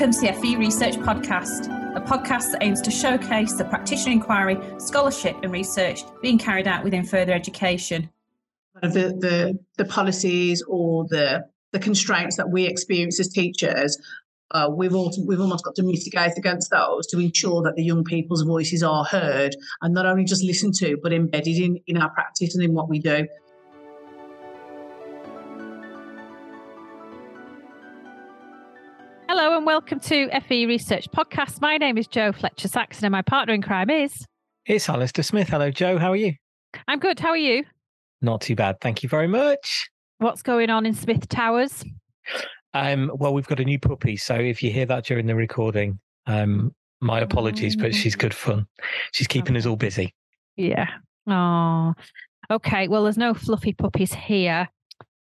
Welcome to the FE Research Podcast, a podcast that aims to showcase the practitioner inquiry, scholarship, and research being carried out within further education. The, the, the policies or the, the constraints that we experience as teachers, uh, we've, all, we've almost got to mitigate against those to ensure that the young people's voices are heard and not only just listened to, but embedded in, in our practice and in what we do. Hello and welcome to FE Research Podcast. My name is Jo Fletcher Saxon and my partner in crime is. It's Alistair Smith. Hello, Jo. How are you? I'm good. How are you? Not too bad. Thank you very much. What's going on in Smith Towers? Um, well, we've got a new puppy. So if you hear that during the recording, um, my apologies, but she's good fun. She's keeping us all busy. Yeah. Oh, okay. Well, there's no fluffy puppies here.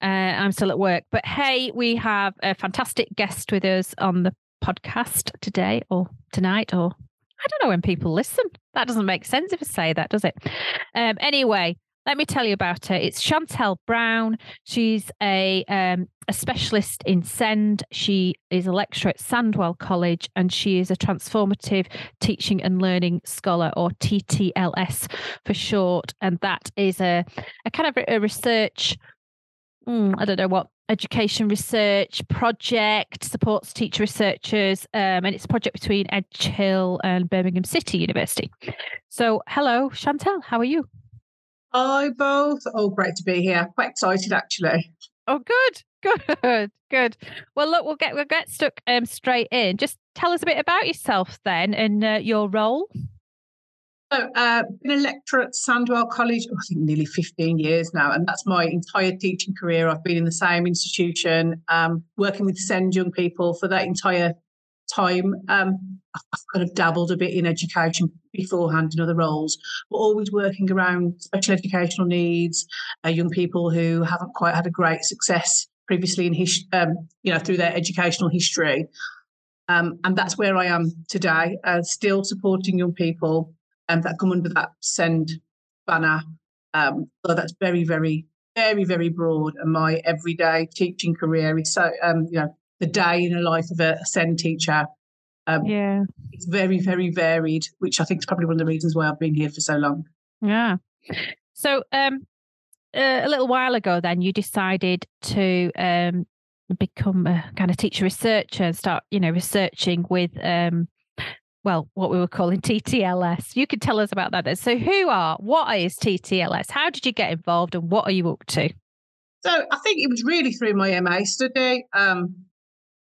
Uh, I'm still at work. But hey, we have a fantastic guest with us on the podcast today or tonight, or I don't know when people listen. That doesn't make sense if I say that, does it? Um, anyway, let me tell you about her. It's Chantal Brown. She's a um, a specialist in SEND. She is a lecturer at Sandwell College, and she is a transformative teaching and learning scholar, or TTLS for short. And that is a a kind of a research mm, I don't know what education research project supports teacher researchers, um, and it's a project between Edge Hill and Birmingham City University. So, hello, Chantal, how are you? Hi, both. Oh, great to be here. Quite excited, actually. Oh, good, good, good. Well, look, we'll get we'll get stuck um, straight in. Just tell us a bit about yourself then and uh, your role. Uh, been a lecturer at Sandwell College, oh, I think nearly 15 years now, and that's my entire teaching career. I've been in the same institution, um, working with SEND young people for that entire time. Um, I've kind of dabbled a bit in education beforehand in other roles, but always working around special educational needs, uh, young people who haven't quite had a great success previously in his, um, you know, through their educational history. Um, and that's where I am today, uh, still supporting young people um, that come under that SEND banner. Um, so that's very, very, very, very broad. And my everyday teaching career is so, um, you know, the day in the life of a, SEND teacher. Um, yeah, it's very, very varied, which I think is probably one of the reasons why I've been here for so long. Yeah. So, um, uh, a little while ago, then you decided to um, become a kind of teacher researcher and start, you know, researching with um, well, what we were calling TTLS. You could tell us about that. So, who are, what is TTLS? How did you get involved and what are you up to? So, I think it was really through my MA study. Um,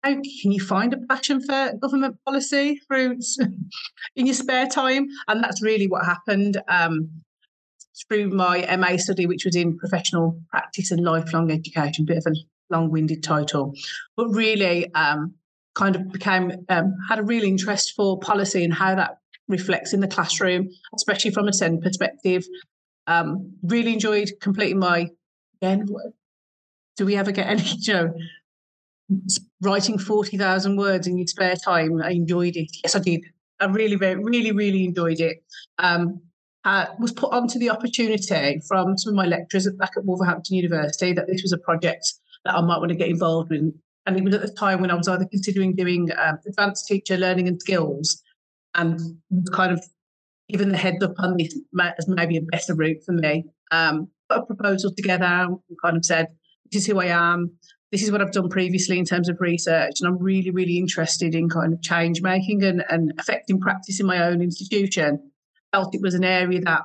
how can you find a passion for government policy through in your spare time? And that's really what happened um, through my MA study, which was in professional practice and lifelong education, bit of a long-winded title, but really um, kind of became um, had a real interest for policy and how that reflects in the classroom, especially from a SEND perspective. Um, really enjoyed completing my again. Do we ever get any? You know, writing forty thousand words in your spare time. I enjoyed it. Yes, I did. I really, really, really enjoyed it. Um, uh, was put onto the opportunity from some of my lecturers back at Wolverhampton University that this was a project that I might want to get involved in and it was at the time when I was either considering doing um, advanced teacher learning and skills and kind of given the heads up on this as maybe a better route for me. Um, put a proposal together and kind of said, this is who I am. This is what I've done previously in terms of research. And I'm really, really interested in kind of change making and, and affecting practice in my own institution. Felt it was an area that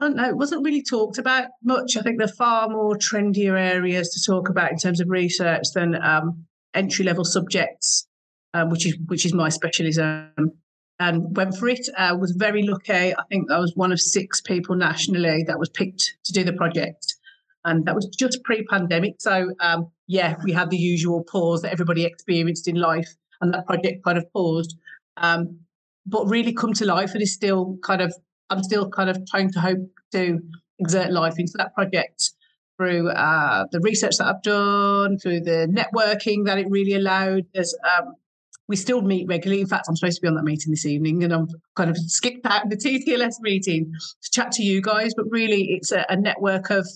I don't know, it wasn't really talked about much. I think there are far more trendier areas to talk about in terms of research than um, entry level subjects, um, which is which is my specialism. And went for it. Uh, was very lucky. I think I was one of six people nationally that was picked to do the project, and that was just pre-pandemic. So um, yeah, we had the usual pause that everybody experienced in life, and that project kind of paused. Um, but really come to life and is still kind of I'm still kind of trying to hope to exert life into that project through uh, the research that I've done, through the networking that it really allowed. There's um, we still meet regularly. In fact, I'm supposed to be on that meeting this evening, and I'm kind of skipped out the TTLS meeting to chat to you guys. But really, it's a, a network of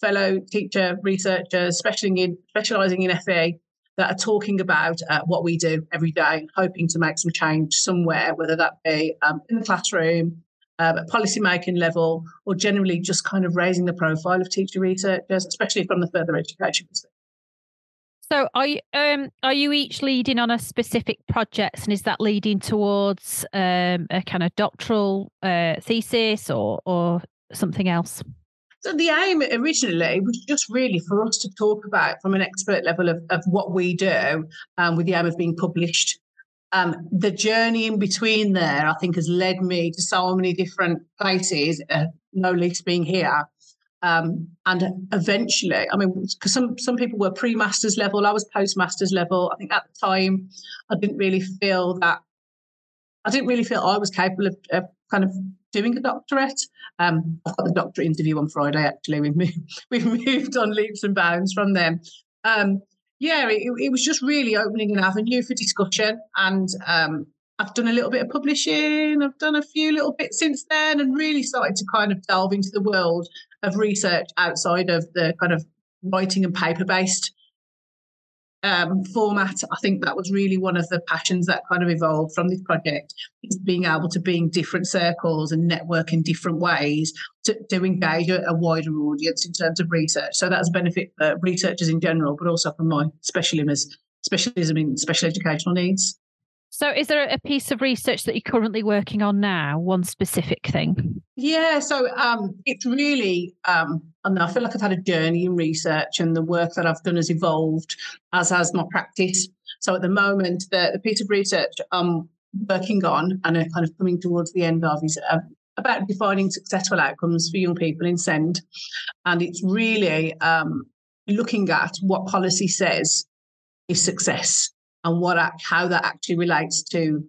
fellow teacher researchers, specializing in specializing in FE, that are talking about uh, what we do every day, hoping to make some change somewhere, whether that be um, in the classroom, um, at policy making level, or generally just kind of raising the profile of teacher researchers, especially from the further education perspective. So are you um are you each leading on a specific project and is that leading towards um a kind of doctoral uh, thesis or or something else? So the aim originally was just really for us to talk about from an expert level of, of what we do um, with the aim of being published. Um, the journey in between there, I think, has led me to so many different places, uh, no least being here. Um, and eventually, I mean, because some some people were pre-masters level, I was post-masters level. I think at the time, I didn't really feel that. I didn't really feel I was capable of, of kind of doing a doctorate. Um, I've got the doctorate interview on Friday. Actually, we've moved, we've moved on leaps and bounds from them. Um, yeah, it, it, was just really opening an avenue for discussion, and um, I've done a little bit of publishing. I've done a few little bits since then, and really started to kind of delve into the world of research outside of the kind of writing and paper based um, format. I think that was really one of the passions that kind of evolved from this project is being able to be in different circles and network in different ways to, to engage a, a, wider audience in terms of research. So that's a benefit for researchers in general, but also for my specialism as specialism in special educational needs. So, is there a piece of research that you're currently working on now? One specific thing? Yeah, so um, it's really, um, and I feel like I've had a journey in research, and the work that I've done has evolved, as has my practice. So, at the moment, the, the piece of research I'm working on and are kind of coming towards the end of is uh, about defining successful outcomes for young people in SEND, and it's really um, looking at what policy says is success and what how that actually relates to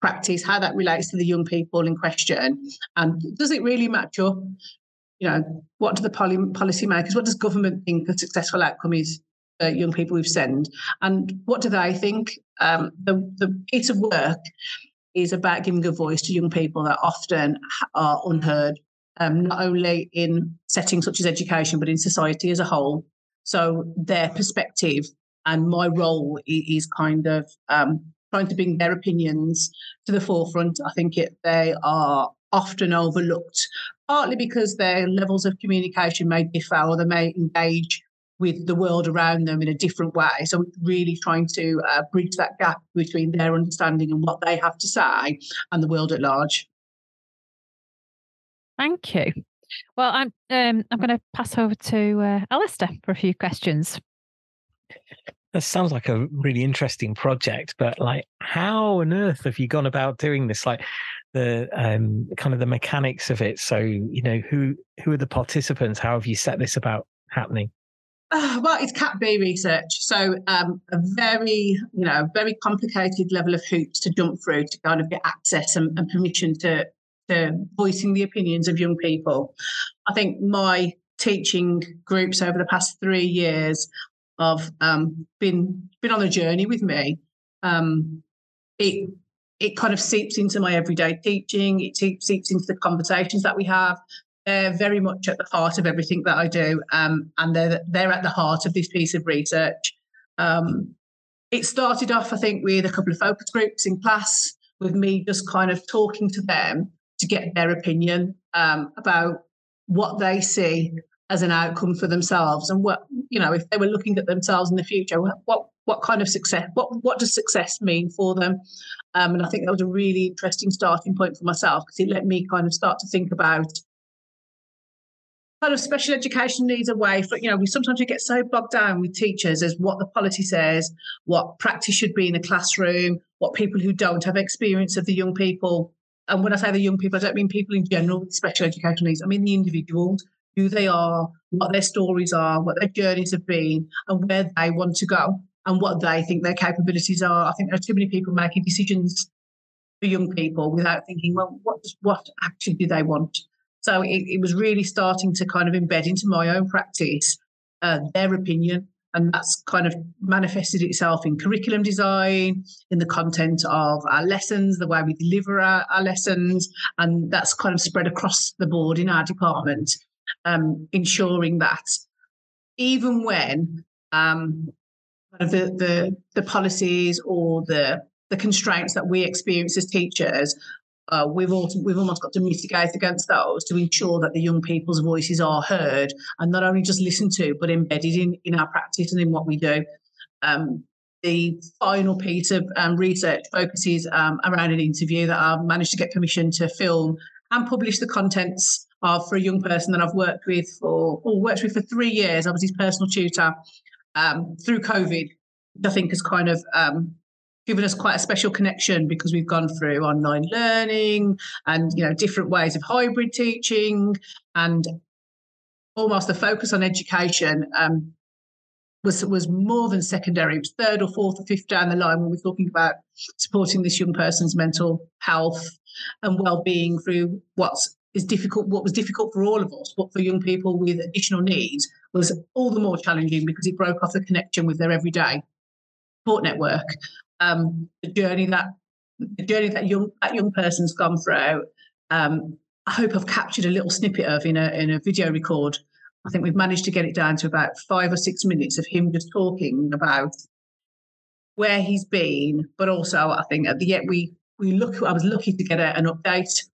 practice, how that relates to the young people in question, and does it really match up? You know, what do the poly, policymakers, what does government think a successful outcome is for young people with SEND, and what do they think? Um, the the piece of work is about giving a voice to young people that often are unheard, um, not only in settings such as education, but in society as a whole. So their perspective and my role is kind of um, trying to bring their opinions to the forefront. I think it, they are often overlooked, partly because their levels of communication may differ or they may engage with the world around them in a different way. So, really trying to uh, bridge that gap between their understanding and what they have to say and the world at large. Thank you. Well, I'm um, I'm going to pass over to uh, Alistair for a few questions. That sounds like a really interesting project, but like, how on earth have you gone about doing this? Like, the um, kind of the mechanics of it. So, you know, who who are the participants? How have you set this about happening? Uh, well, it's Cat B research, so um, a very, you know, very complicated level of hoops to jump through to kind of get access and, and permission to to voicing the opinions of young people. I think my teaching groups over the past three years of um, been been on a journey with me. Um, it it kind of seeps into my everyday teaching. It seeps into the conversations that we have. They're very much at the heart of everything that I do, um, and they're they're at the heart of this piece of research. Um, it started off, I think, with a couple of focus groups in class, with me just kind of talking to them to get their opinion um, about what they see as an outcome for themselves? And what you know if they were looking at themselves in the future what what kind of success what what does success mean for them? Um, and i think that was a really interesting starting point for myself because it let me kind of start to think about kind of special education needs away from you know we sometimes we get so bogged down with teachers as what the policy says what practice should be in a classroom what people who don't have experience of the young people and when i say the young people i don't mean people in general with special education needs i mean the individuals who they are, what their stories are, what their journeys have been, and where they want to go and what they think their capabilities are. I think there are too many people making decisions for young people without thinking, well, what what actually do they want? So it, it was really starting to kind of embed into my own practice uh, their opinion. And that's kind of manifested itself in curriculum design, in the content of our lessons, the way we deliver our, our lessons. And that's kind of spread across the board in our department um, ensuring that even when um, the the, the policies or the the constraints that we experience as teachers, uh, we've also we've almost got to mitigate against those to ensure that the young people's voices are heard and not only just listened to but embedded in in our practice and in what we do. Um, the final piece of um, research focuses um, around an interview that I've managed to get permission to film and publish the contents of for a young person that I've worked with for or worked with for three years. I was his personal tutor um, through COVID. I think has kind of um, given us quite a special connection because we've gone through online learning and you know different ways of hybrid teaching and almost the focus on education um, was was more than secondary. It was third or fourth or fifth down the line when we're talking about supporting this young person's mental health and well-being through what's is difficult. What was difficult for all of us, but for young people with additional needs, was all the more challenging because it broke off the connection with their everyday support network. Um, the journey that the journey that young that young person's gone through. Um, I hope I've captured a little snippet of in a in a video record. I think we've managed to get it down to about five or six minutes of him just talking about where he's been, but also I think at the end we we look. I was lucky to get a, an update.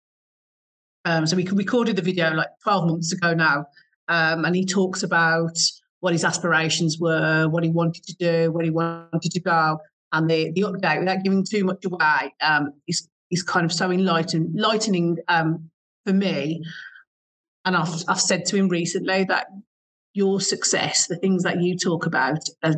Um, so we recorded the video like 12 months ago now, um, and he talks about what his aspirations were, what he wanted to do, where he wanted to go, and the the update without giving too much away um, is is kind of so enlightening, lightening um, for me. And I've I've said to him recently that your success, the things that you talk about, are,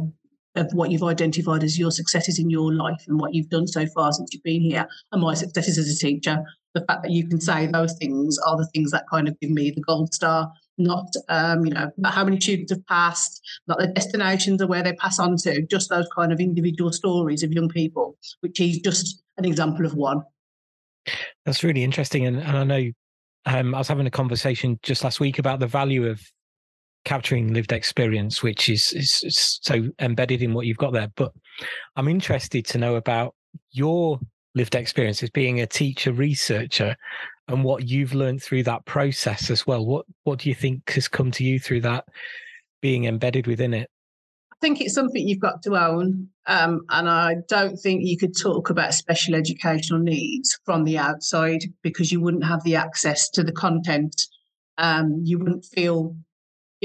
of what you've identified as your successes in your life and what you've done so far since you've been here, and my successes as a teacher. The fact that you can say those things are the things that kind of give me the gold star, not um, you know, how many students have passed, not the destinations or where they pass on to, just those kind of individual stories of young people, which is just an example of one. That's really interesting, and, and I know um, I was having a conversation just last week about the value of capturing lived experience, which is, is, is so embedded in what you've got there. But I'm interested to know about your lived experience as being a teacher researcher and what you've learned through that process as well. What what do you think has come to you through that being embedded within it? I think it's something you've got to own. Um, and I don't think you could talk about special educational needs from the outside because you wouldn't have the access to the content. Um, you wouldn't feel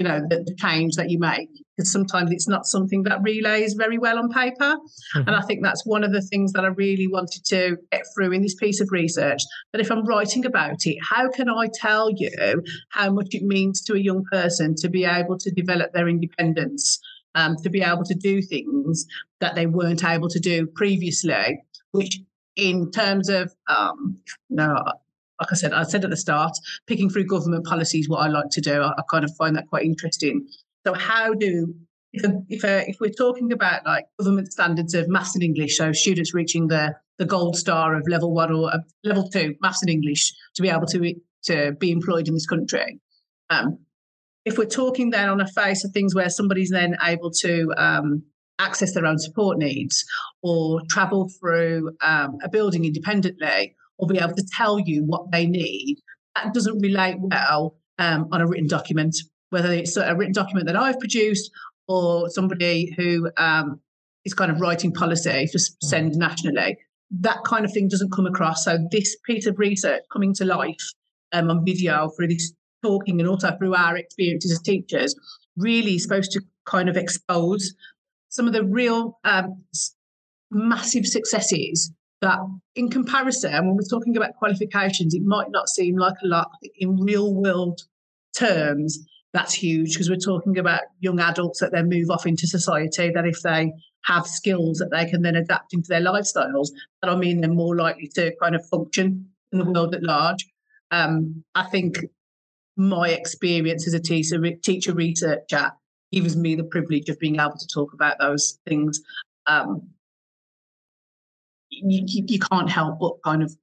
you know the, the change that you make because sometimes it's not something that relays very well on paper mm-hmm. and i think that's one of the things that i really wanted to get through in this piece of research that if i'm writing about it how can i tell you how much it means to a young person to be able to develop their independence um, to be able to do things that they weren't able to do previously which in terms of um, no, like I said, I said at the start, picking through government policies, what I like to do, I, I kind of find that quite interesting. So, how do if if, uh, if we're talking about like government standards of maths and English, so students reaching the the gold star of level one or uh, level two maths and English to be able to to be employed in this country. Um, if we're talking then on a face of things where somebody's then able to um, access their own support needs or travel through um, a building independently or be able to tell you what they need, that doesn't relate well um, on a written document, whether it's a written document that I've produced or somebody who um, is kind of writing policy for mm. SEND nationally. That kind of thing doesn't come across. So this piece of research coming to life um, on video through this talking and also through our experiences as teachers really is supposed to kind of expose some of the real um, massive successes that in comparison, when we're talking about qualifications, it might not seem like a lot in real world terms. That's huge because we're talking about young adults that then move off into society. That if they have skills that they can then adapt into their lifestyles, that I mean they're more likely to kind of function in the world at large. Um, I think my experience as a teacher, teacher researcher gives me the privilege of being able to talk about those things um, you, you can't help but kind of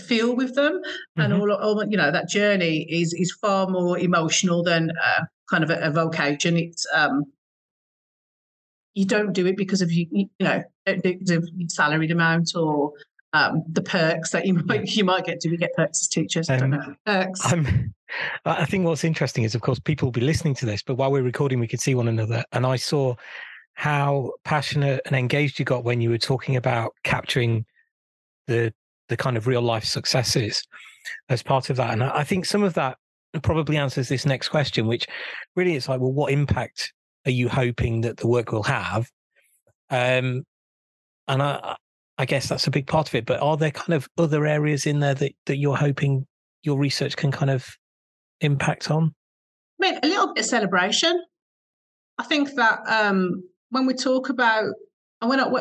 feel with them. Mm-hmm. and all, all, you know that journey is is far more emotional than uh, kind of a, a, vocation. It's um you don't do it because of you you know the salaried amount or um, the perks that you might you might get. Do we get perks as teachers? Um, I don't know. Perks. I'm, I think what's interesting is of course people will be listening to this but while we're recording we can see one another. And I saw how passionate and engaged you got when you were talking about capturing the the kind of real life successes as part of that. And I think some of that probably answers this next question, which really is like, well, what impact are you hoping that the work will have? Um, and I, I guess that's a big part of it. But are there kind of other areas in there that, that you're hoping your research can kind of impact on? I mean, a little bit of celebration. I think that um, when we talk about, and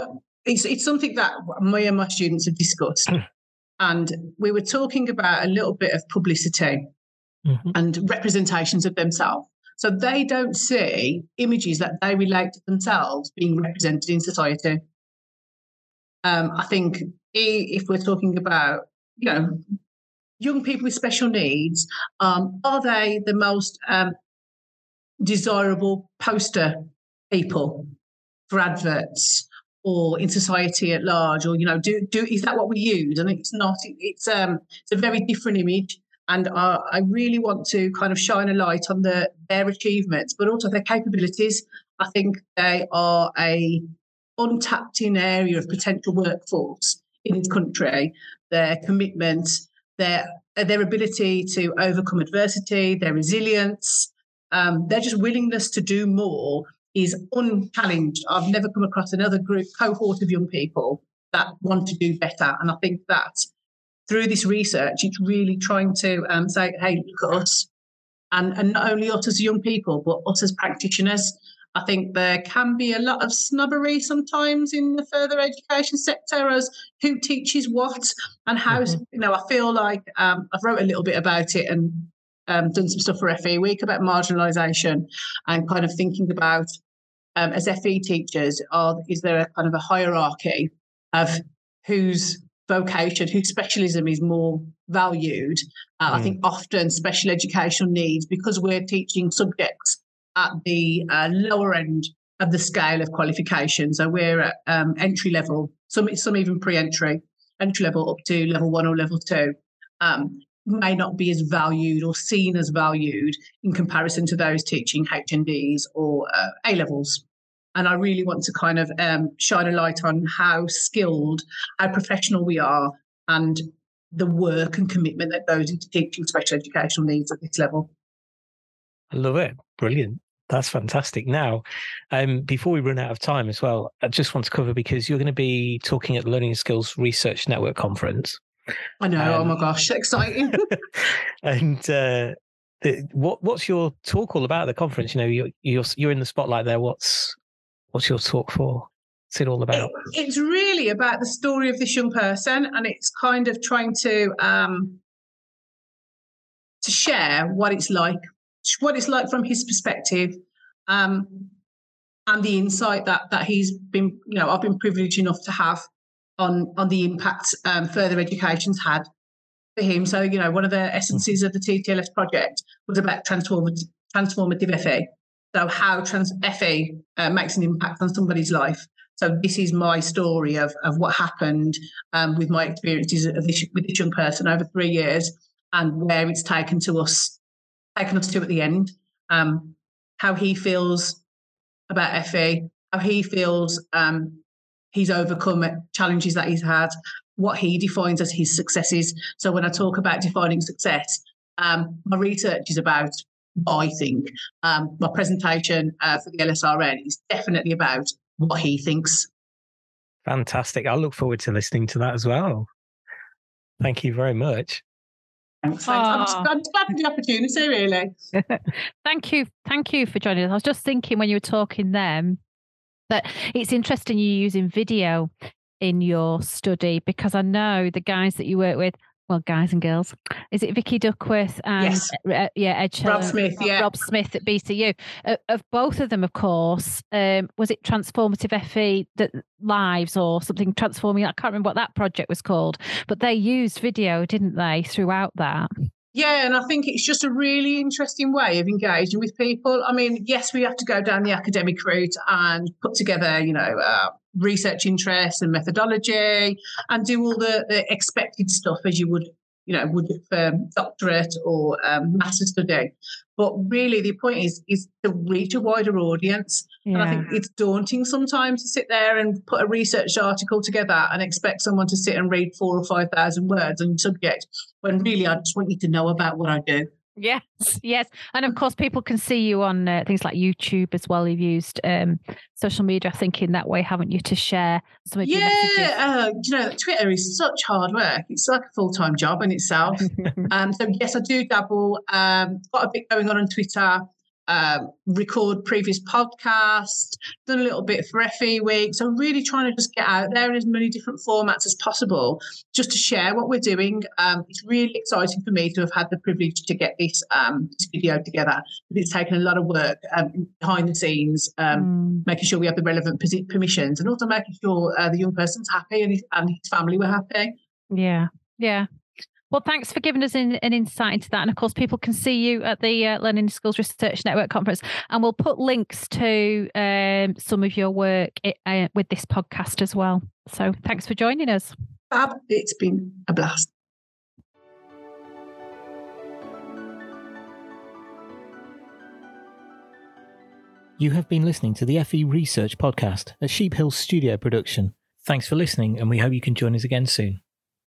it's it's something that me and my students have discussed, hmm. and we were talking about a little bit of publicity mm-hmm. and representations of themselves. So they don't see images that they relate to themselves being represented in society. Um, I think if we're talking about, you know, young people with special needs, um, are they the most um, desirable poster people for adverts or in society at large? Or you know, do do is that what we use? And it's not. It's um, it's a very different image. And uh, I really want to kind of shine a light on the, their achievements, but also their capabilities. I think they are a untapped in area of potential workforce in this country. Their commitment, their their ability to overcome adversity, their resilience, um, their just willingness to do more is unchallenged. I've never come across another group cohort of young people that want to do better, and I think that through this research, it's really trying to um, say, "Hey, look at us," and and not only us as young people, but us as practitioners. I think there can be a lot of snobbery sometimes in the further education sector as who teaches what and how. Mm-hmm. You know, I feel like um, I've wrote a little bit about it and um, done some stuff for FE Week about marginalisation and kind of thinking about um, as FE teachers, are is there a kind of a hierarchy of whose vocation, whose specialism is more valued? Uh, mm. I think often special educational needs because we're teaching subjects at the uh, lower end of the scale of qualification. So we're at um, entry level, some some even pre-entry, entry level up to level one or level two. Um, may not be as valued or seen as valued in comparison to those teaching HNDs or uh, A levels. And I really want to kind of um, shine a light on how skilled, how professional we are, and the work and commitment that goes into teaching special educational needs at this level. I love it. Brilliant. That's fantastic. Now, um, before we run out of time as well, I just want to cover because you're going to be talking at the Learning Skills Research Network conference. I know. Um, oh my um, gosh, exciting! and uh, the, what what's your talk all about at the conference? You know, you're you're you're in the spotlight there. What's what's your talk for? What's it all about? It, it's really about the story of this young person, and it's kind of trying to um, to share what it's like what it's like from his perspective, um, and the insight that that he's been, you know, I've been privileged enough to have on on the impact um, further education's had for him. So, you know, one of the essences of the TTLS project was about transformative, transformative FE. So, how trans FE uh, makes an impact on somebody's life. So, this is my story of, of what happened um, with my experiences of this, with this young person over three years and where it's taken to us taken us to at the end. Um, how he feels about FE, how he feels um, he's overcome challenges that he's had, what he defines as his successes. So when I talk about defining success, um, my research is about I think. Um, my presentation uh, for the LSRN is definitely about what he thinks. Fantastic. I look forward to listening to that as well. Thank you very much. Thanks. I'm, I'm glad for the opportunity, really. thank you. Thank you for joining us. I was just thinking when you were talking then that it's interesting you using video in your study because I know the guys that you work with, well, guys and girls, is it Vicky Duckworth and yes. uh, yeah, Ed Rob Smith, yeah, Rob Smith at BCU. Uh, of both of them, of course, um, was it Transformative FE that lives or something transforming? I can't remember what that project was called, but they used video, didn't they, throughout that? Yeah, and I think it's just a really interesting way of engaging with people. I mean, yes, we have to go down the academic route and put together, you know, uh, research interests and methodology and do all the, the expected stuff as you would you know, would for doctorate or um, master study. But really, the point is is to reach a wider audience. Yeah. And I think it's daunting sometimes to sit there and put a research article together and expect someone to sit and read four or five thousand words on your subject when really I just want you to know about what I do. Yes, yes, and of course, people can see you on uh, things like YouTube as well. You've used um, social media, I think, in that way, haven't you, to share some of yeah, your uh, you know, Twitter is such hard work. It's like a full time job in itself. um, so yes, I do dabble. Um, got a bit going on on Twitter um, record previous podcasts, done a little bit for FE Week. So really trying to just get out there in as many different formats as possible, just to share what we're doing. Um, it's really exciting for me to have had the privilege to get this, um, this video together. It's taken a lot of work um, behind the scenes, um, mm. making sure we have the relevant permissions, and also making sure uh, the young person's happy and his, and his family were happy. Yeah, yeah. Well, thanks for giving us an, an, insight into that. And of course, people can see you at the uh, Learning Skills Research Network conference, and we'll put links to um, some of your work uh, with this podcast as well. So thanks for joining us. Fab. It's been a blast. You have been listening to the FE Research Podcast, a Sheep Hill studio production. Thanks for listening, and we hope you can join us again soon.